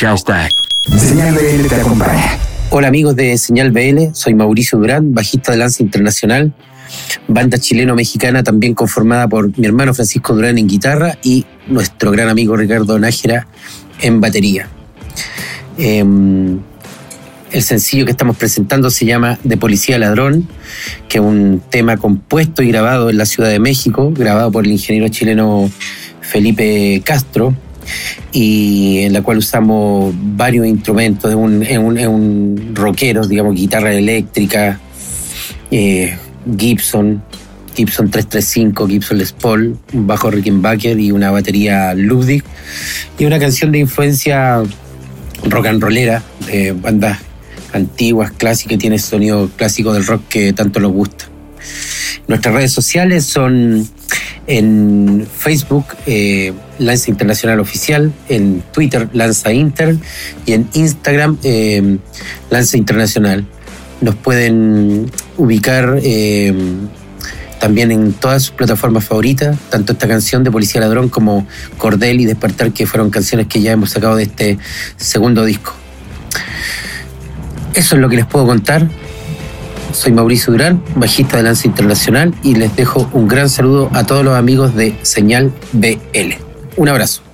Hashtag. Señal BL te acompaña. Hola amigos de Señal BL, soy Mauricio Durán, bajista de Lanza Internacional, banda chileno-mexicana también conformada por mi hermano Francisco Durán en guitarra y nuestro gran amigo Ricardo Nájera en batería. Em, el sencillo que estamos presentando se llama De Policía Ladrón, que es un tema compuesto y grabado en la Ciudad de México, grabado por el ingeniero chileno Felipe Castro, y en la cual usamos varios instrumentos, es un, rockero, digamos, guitarra eléctrica, eh, Gibson, Gibson 335, Gibson Les Paul, un bajo Rickenbacker y una batería Ludwig, y una canción de influencia rock and rollera, de bandas antiguas, clásicas, tiene sonido clásico del rock que tanto nos gusta. Nuestras redes sociales son en Facebook, eh, Lanza Internacional Oficial, en Twitter, Lanza Inter, y en Instagram, eh, Lanza Internacional. Nos pueden ubicar eh, también en todas sus plataformas favoritas, tanto esta canción de Policía Ladrón como Cordel y Despertar, que fueron canciones que ya hemos sacado de este segundo disco. Eso es lo que les puedo contar. Soy Mauricio Durán, bajista de Lanza Internacional, y les dejo un gran saludo a todos los amigos de Señal BL. Un abrazo.